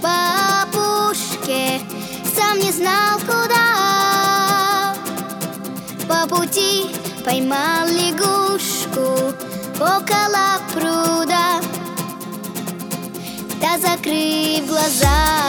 бабушке Сам не знал куда. По пути поймал лягушку Около пруда Да закрыв глаза.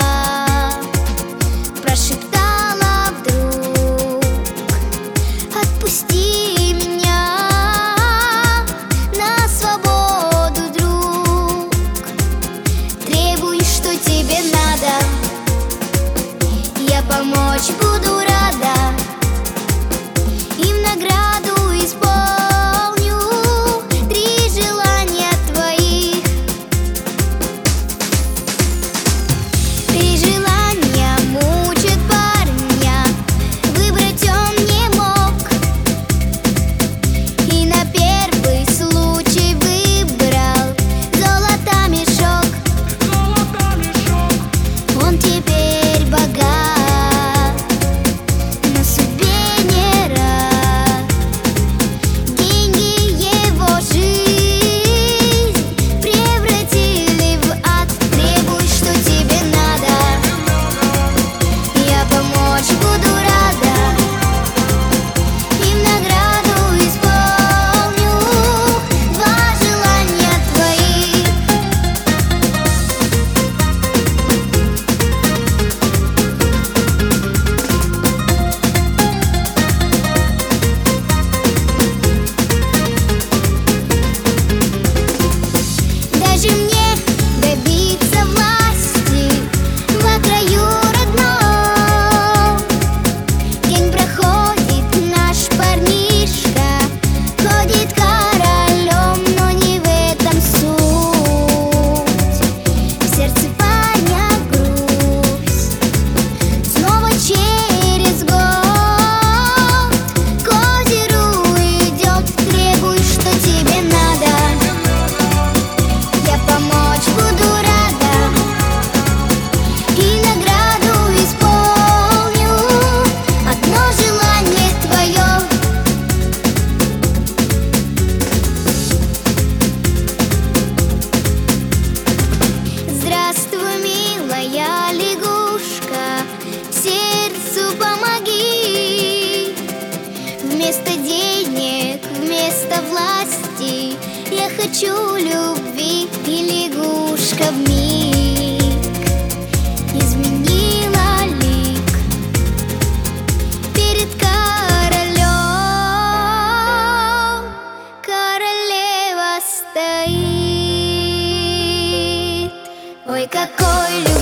хочу любви И лягушка в миг. Изменила лик Перед королем. Королева стоит. Ой, какой любовь